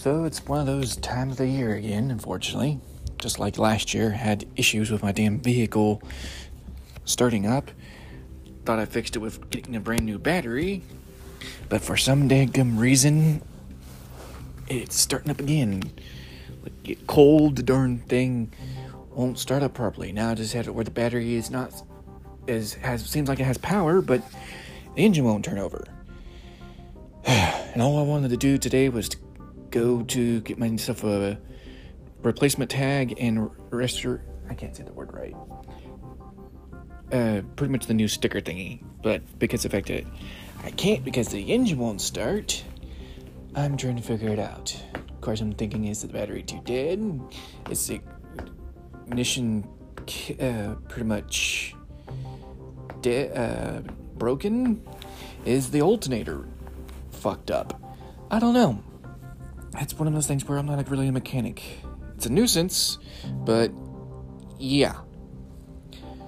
So it's one of those times of the year again, unfortunately. Just like last year, had issues with my damn vehicle starting up. Thought I fixed it with getting a brand new battery, but for some damn reason, it's starting up again. Like get cold, the darn thing won't start up properly. Now I just had it where the battery is not is has seems like it has power, but the engine won't turn over. and all I wanted to do today was to go to get myself a replacement tag and restore. I can't say the word right. Uh, pretty much the new sticker thingy, but because of that I can't because the engine won't start, I'm trying to figure it out. Of course, I'm thinking is the battery too dead? Is the ignition uh, pretty much de- uh, broken? Is the alternator fucked up? I don't know. It's one of those things where I'm not like really a mechanic. It's a nuisance, but yeah.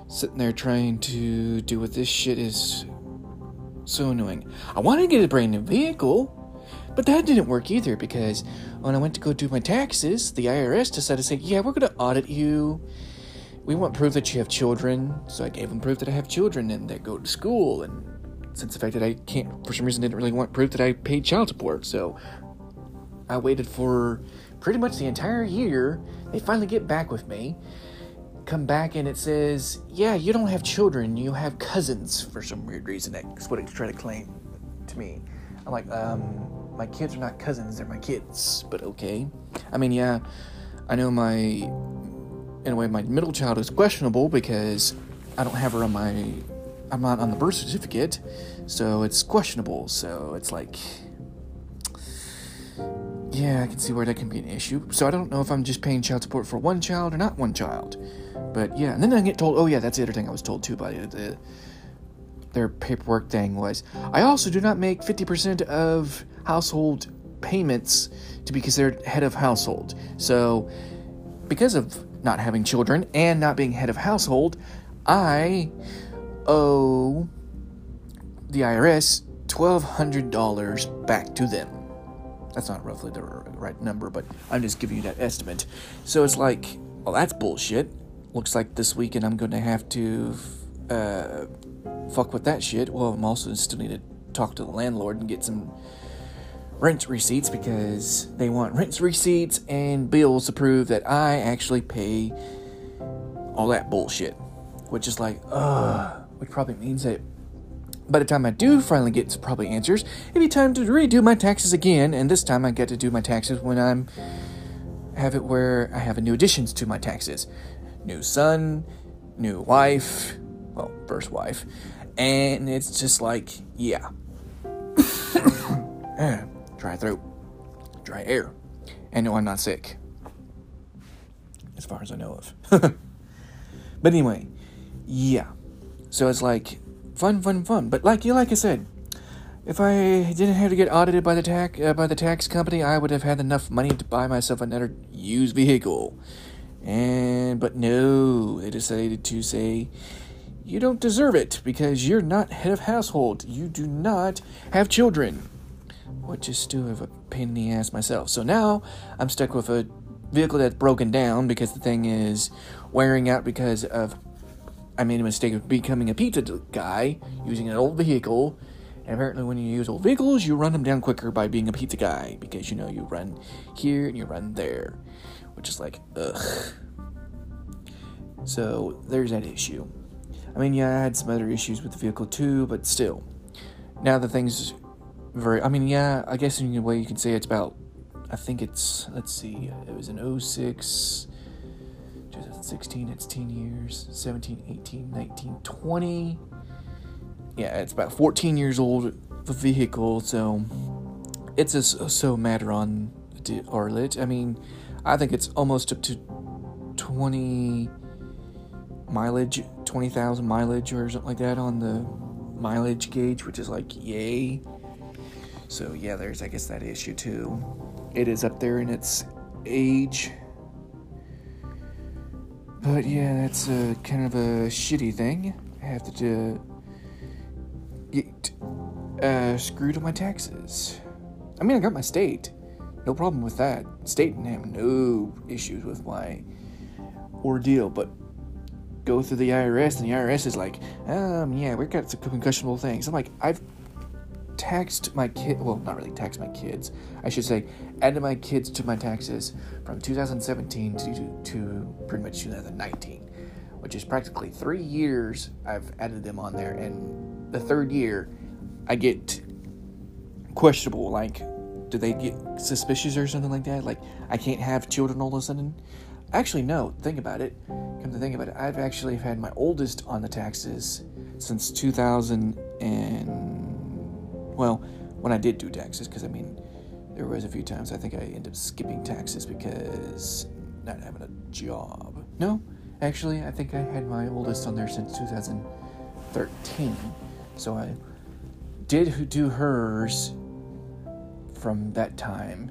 Sitting there trying to do what this shit is so annoying. I wanted to get a brand new vehicle, but that didn't work either because when I went to go do my taxes, the IRS decided to say, yeah, we're going to audit you. We want proof that you have children. So I gave them proof that I have children and that go to school. And since the fact that I can't, for some reason, didn't really want proof that I paid child support. So I waited for pretty much the entire year. They finally get back with me. Come back and it says, yeah, you don't have children, you have cousins for some weird reason. That's what it's trying to claim to me. I'm like, um, my kids are not cousins, they're my kids, but okay. I mean, yeah, I know my, in a way, my middle child is questionable because I don't have her on my, I'm not on the birth certificate, so it's questionable. So it's like, yeah, I can see where that can be an issue. So I don't know if I'm just paying child support for one child or not one child. But yeah, and then I get told, oh yeah, that's the other thing I was told too by the, their paperwork thing was, I also do not make 50% of household payments to be considered head of household. So because of not having children and not being head of household, I owe the IRS $1,200 back to them. That's not roughly the right number, but I'm just giving you that estimate. So it's like, well, that's bullshit. Looks like this weekend I'm going to have to uh, fuck with that shit. Well, I'm also still need to talk to the landlord and get some rent receipts because they want rent receipts and bills to prove that I actually pay all that bullshit. Which is like, ugh, which probably means that by the time I do finally get some probably answers, it'd be time to redo my taxes again, and this time I get to do my taxes when I'm have it where I have new additions to my taxes. New son, new wife, well, first wife, and it's just like, yeah. Eh, dry throat, dry air. And no, I'm not sick. As far as I know of. but anyway, yeah. So it's like fun, fun, fun. But like you, like I said, if I didn't have to get audited by the tax uh, by the tax company, I would have had enough money to buy myself another used vehicle. And but no, they decided to say you don't deserve it because you're not head of household. You do not have children. Which is still a pain in the ass myself. So now I'm stuck with a vehicle that's broken down because the thing is wearing out because of I made a mistake of becoming a pizza guy using an old vehicle. And apparently, when you use old vehicles, you run them down quicker by being a pizza guy because you know you run here and you run there, which is like, ugh. So there's that issue. I mean, yeah, I had some other issues with the vehicle too, but still. Now the thing's very. I mean, yeah, I guess in a way you can say it's about. I think it's. Let's see. It was an 06. 2016, it's 10 years. 17, 18, 19, 20. Yeah, it's about 14 years old, the vehicle, so it's a so matter on Arlet. I mean, I think it's almost up to 20 mileage, 20,000 mileage or something like that on the mileage gauge, which is like, yay. So, yeah, there's, I guess, that issue too. It is up there in its age but yeah, that's a kind of a shitty thing. I have to get uh, screwed on my taxes. I mean, I got my state. no problem with that. State didn't have no issues with my ordeal, but go through the IRS, and the IRS is like, um, yeah, we've got some questionable things. I'm like, I've taxed my kid, well, not really taxed my kids, I should say, added my kids to my taxes from 2017 to, to pretty much 2019, which is practically three years I've added them on there, and the third year, I get questionable, like, do they get suspicious or something like that? Like, I can't have children all of a sudden? Actually, no. Think about it. Come to think about it, I've actually had my oldest on the taxes since 2000 and well, when I did do taxes, because I mean, there was a few times I think I ended up skipping taxes because not having a job. No, actually, I think I had my oldest on there since 2013. So I did do hers from that time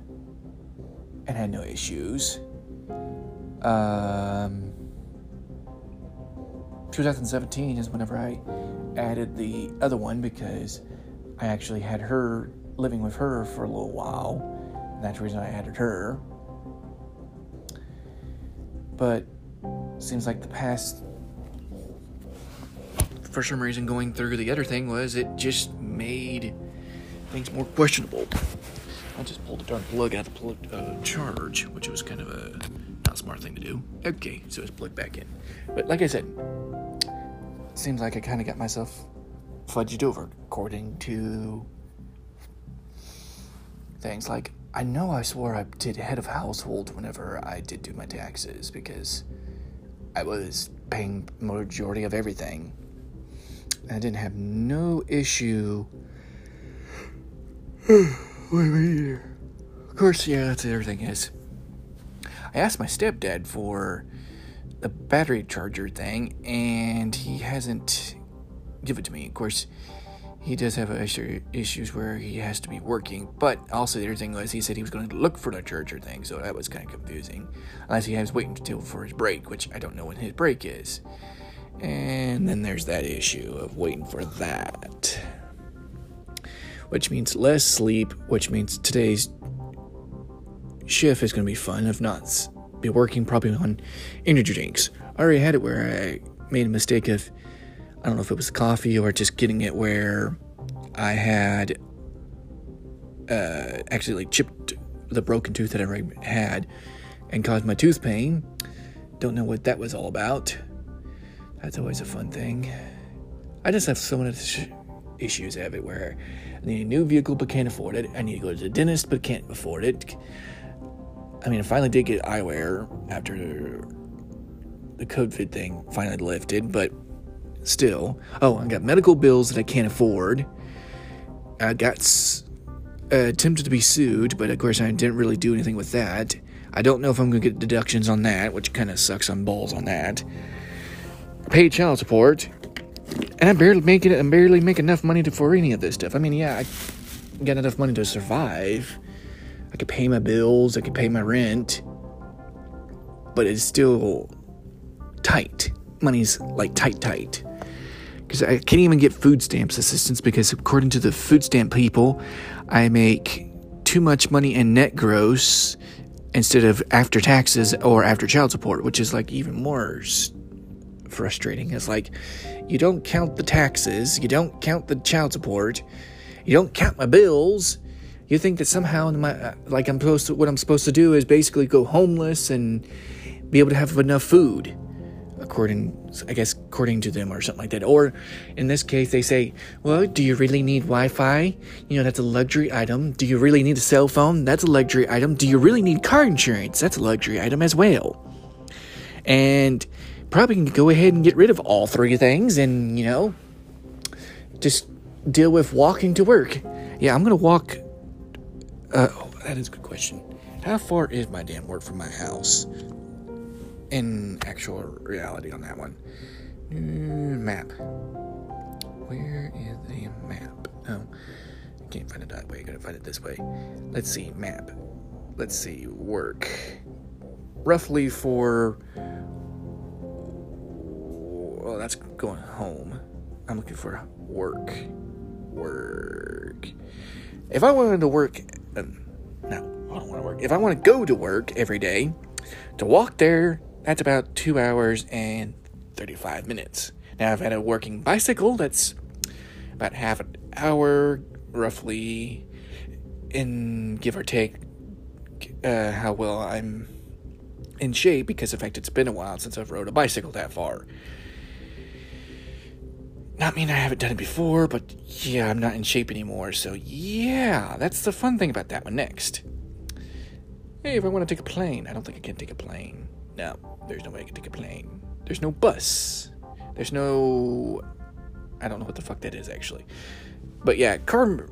and had no issues. Um, 2017 is whenever I added the other one because I actually had her living with her for a little while. And that's the reason I added her. But seems like the past for some reason going through the other thing was it just made things more questionable. I just pulled the darn plug out of the plug, uh, charge, which was kind of a not smart thing to do. Okay, so it's plugged back in. But like I said, seems like I kind of got myself fudged over according to things like I know I swore I did head of household whenever I did do my taxes because I was paying majority of everything. And I didn't have no issue. of course, yeah, that's everything is. I asked my stepdad for the battery charger thing, and he hasn't give it to me. Of course, he does have issue, issues where he has to be working, but also the other thing was he said he was going to look for the charger thing, so that was kind of confusing. Unless he has waiting until for his break, which I don't know when his break is. And then there's that issue of waiting for that. Which means less sleep, which means today's shift is going to be fun. If not, be working probably on energy drinks. I already had it where I made a mistake of I don't know if it was coffee or just getting it where I had uh, actually like chipped the broken tooth that I had and caused my tooth pain. Don't know what that was all about. That's always a fun thing. I just have so many issues everywhere. I need a new vehicle but can't afford it. I need to go to the dentist but can't afford it. I mean, I finally did get eyewear after the COVID thing finally lifted, but still. Oh, I got medical bills that I can't afford. I got uh, attempted to be sued, but of course I didn't really do anything with that. I don't know if I'm going to get deductions on that, which kind of sucks on balls on that. Paid child support, and I barely make it. I barely make enough money to, for any of this stuff. I mean, yeah, I got enough money to survive. I could pay my bills. I could pay my rent, but it's still tight. Money's like tight, tight because I can't even get food stamps assistance because according to the food stamp people, I make too much money in net gross instead of after taxes or after child support, which is like even more frustrating. It's like you don't count the taxes, you don't count the child support, you don't count my bills. You think that somehow my uh, like I'm supposed to what I'm supposed to do is basically go homeless and be able to have enough food according I guess according to them or something like that. Or in this case they say, "Well, do you really need Wi-Fi? You know, that's a luxury item. Do you really need a cell phone? That's a luxury item. Do you really need car insurance? That's a luxury item as well." And probably can go ahead and get rid of all three things and, you know, just deal with walking to work. Yeah, I'm going to walk uh, oh, that is a good question. How far is my damn work from my house? In actual reality on that one. map. Where is the map? Oh, I can't find it that way. I gotta find it this way. Let's see, map. Let's see, work. Roughly for. Well, that's going home. I'm looking for work. Work. If I wanted to work. Um, no, I don't want to work. If I want to go to work every day, to walk there, that's about two hours and 35 minutes. Now, I've had a working bicycle, that's about half an hour, roughly, in give or take uh, how well I'm in shape, because in fact it's been a while since I've rode a bicycle that far. Not mean I haven't done it before, but yeah, I'm not in shape anymore, so yeah, that's the fun thing about that one next. Hey, if I want to take a plane, I don't think I can take a plane. No, there's no way I can a plane. There's no bus. There's no. I don't know what the fuck that is actually. But yeah, car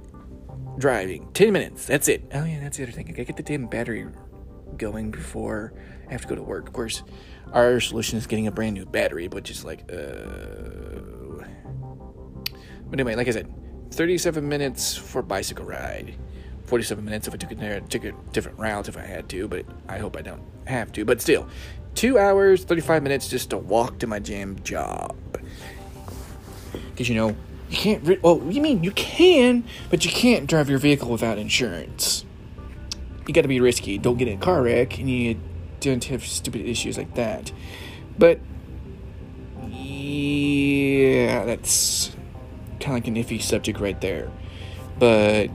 driving, 10 minutes, that's it. Oh yeah, that's the other thing. I gotta get the damn battery going before I have to go to work. Of course, our solution is getting a brand new battery, which is like, uh but anyway, like I said, 37 minutes for bicycle ride. 47 minutes if I took a, took a different route if I had to, but I hope I don't have to. But still, two hours, 35 minutes just to walk to my gym job. Because, you know, you can't, re- well, you mean you can, but you can't drive your vehicle without insurance. You gotta be risky. Don't get in a car wreck and you don't have stupid issues like that. But, yeah, that's kind of like an iffy subject right there. But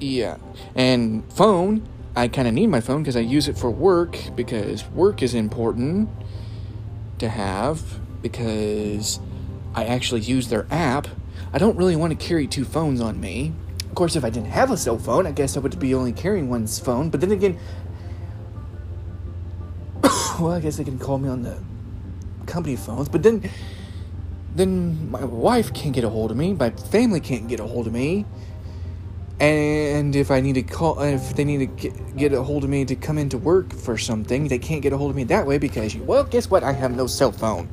yeah, and phone. I kind of need my phone because I use it for work because work is important to have because I actually use their app. I don't really want to carry two phones on me. Of course, if I didn't have a cell phone, I guess I would be only carrying one phone. But then again, well, I guess they can call me on the company phones. But then then my wife can't get a hold of me, my family can't get a hold of me. And if I need to call, if they need to get, get a hold of me to come into work for something, they can't get a hold of me that way because, well, guess what? I have no cell phone.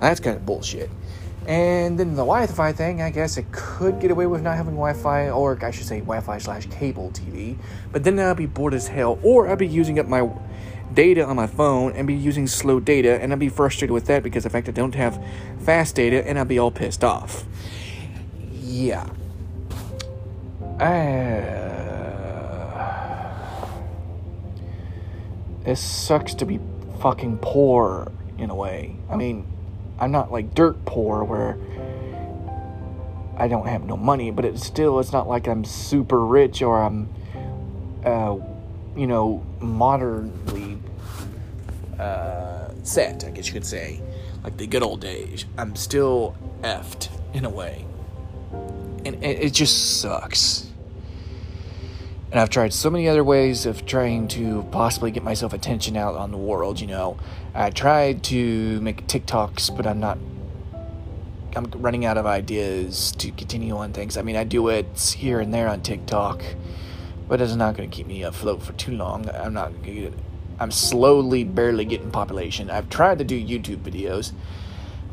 That's kind of bullshit. And then the Wi-Fi thing, I guess it could get away with not having Wi-Fi, or I should say Wi-Fi slash cable TV. But then I'd be bored as hell, or I'd be using up my data on my phone and be using slow data, and I'd be frustrated with that because the fact I don't have fast data, and I'd be all pissed off. Yeah. Uh, it sucks to be fucking poor in a way. I mean, I'm not like dirt poor where I don't have no money, but it's still it's not like I'm super rich or I'm uh, you know, modernly uh, set, I guess you could say, like the good old days. I'm still effed in a way. And it, just sucks. And I've tried so many other ways of trying to possibly get myself attention out on the world, you know. I tried to make TikToks, but I'm not I'm running out of ideas to continue on things. I mean, I do it here and there on TikTok but it's not going to keep me afloat for too long. I'm not I'm slowly, barely getting population. I've tried to do YouTube videos.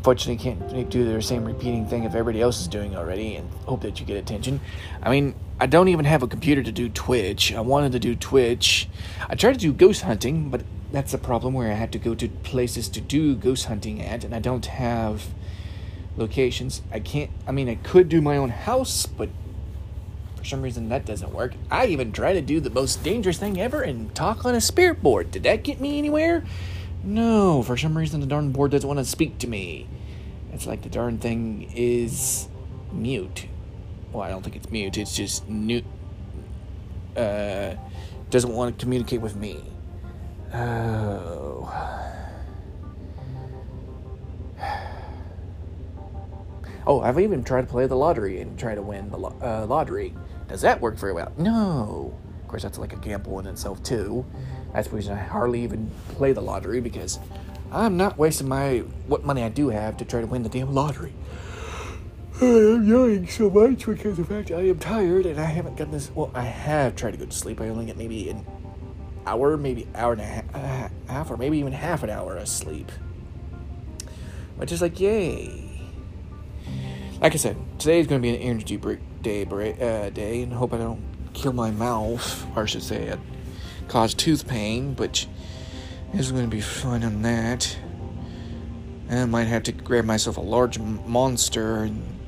Fortunately, can't do the same repeating thing if everybody else is doing already and hope that you get attention. I mean, I don't even have a computer to do Twitch. I wanted to do Twitch. I tried to do ghost hunting, but that's a problem where I had to go to places to do ghost hunting at, and I don't have locations. I can't, I mean, I could do my own house, but for some reason, that doesn't work. I even tried to do the most dangerous thing ever and talk on a spirit board. Did that get me anywhere? No, for some reason, the darn board doesn't want to speak to me. It's like the darn thing is mute. Well, I don't think it's mute, it's just mute. Uh, doesn't want to communicate with me. Oh. Oh, I've even tried to play the lottery and try to win the lo- uh, lottery. Does that work very well? No. Course, that's like a gamble in itself, too. That's the reason I hardly even play the lottery because I'm not wasting my what money I do have to try to win the damn lottery. I'm yawning so much because the fact I am tired and I haven't gotten this. Well, I have tried to go to sleep. I only get maybe an hour, maybe hour and a half, uh, half or maybe even half an hour of sleep. Which is like, yay. Like I said, today is going to be an energy break day, uh, day, and hope I don't kill my mouth, or I should say, it cause tooth pain, but it's going to be fun on that. And I might have to grab myself a large monster and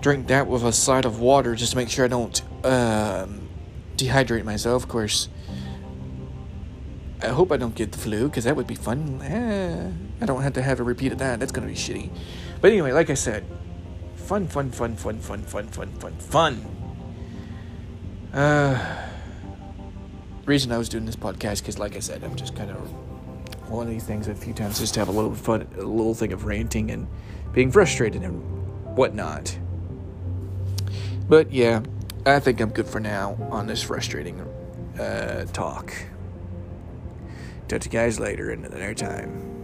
drink that with a side of water just to make sure I don't um, dehydrate myself. Of course, I hope I don't get the flu because that would be fun. Eh, I don't have to have a repeat of that. That's gonna be shitty. But anyway, like I said, fun, fun, fun, fun, fun, fun, fun, fun, fun. Uh, reason I was doing this podcast because, like I said, I'm just kind of one of these things. A few times just to have a little fun, a little thing of ranting and being frustrated and whatnot. But yeah, I think I'm good for now on this frustrating uh, talk. Talk to you guys later in another time.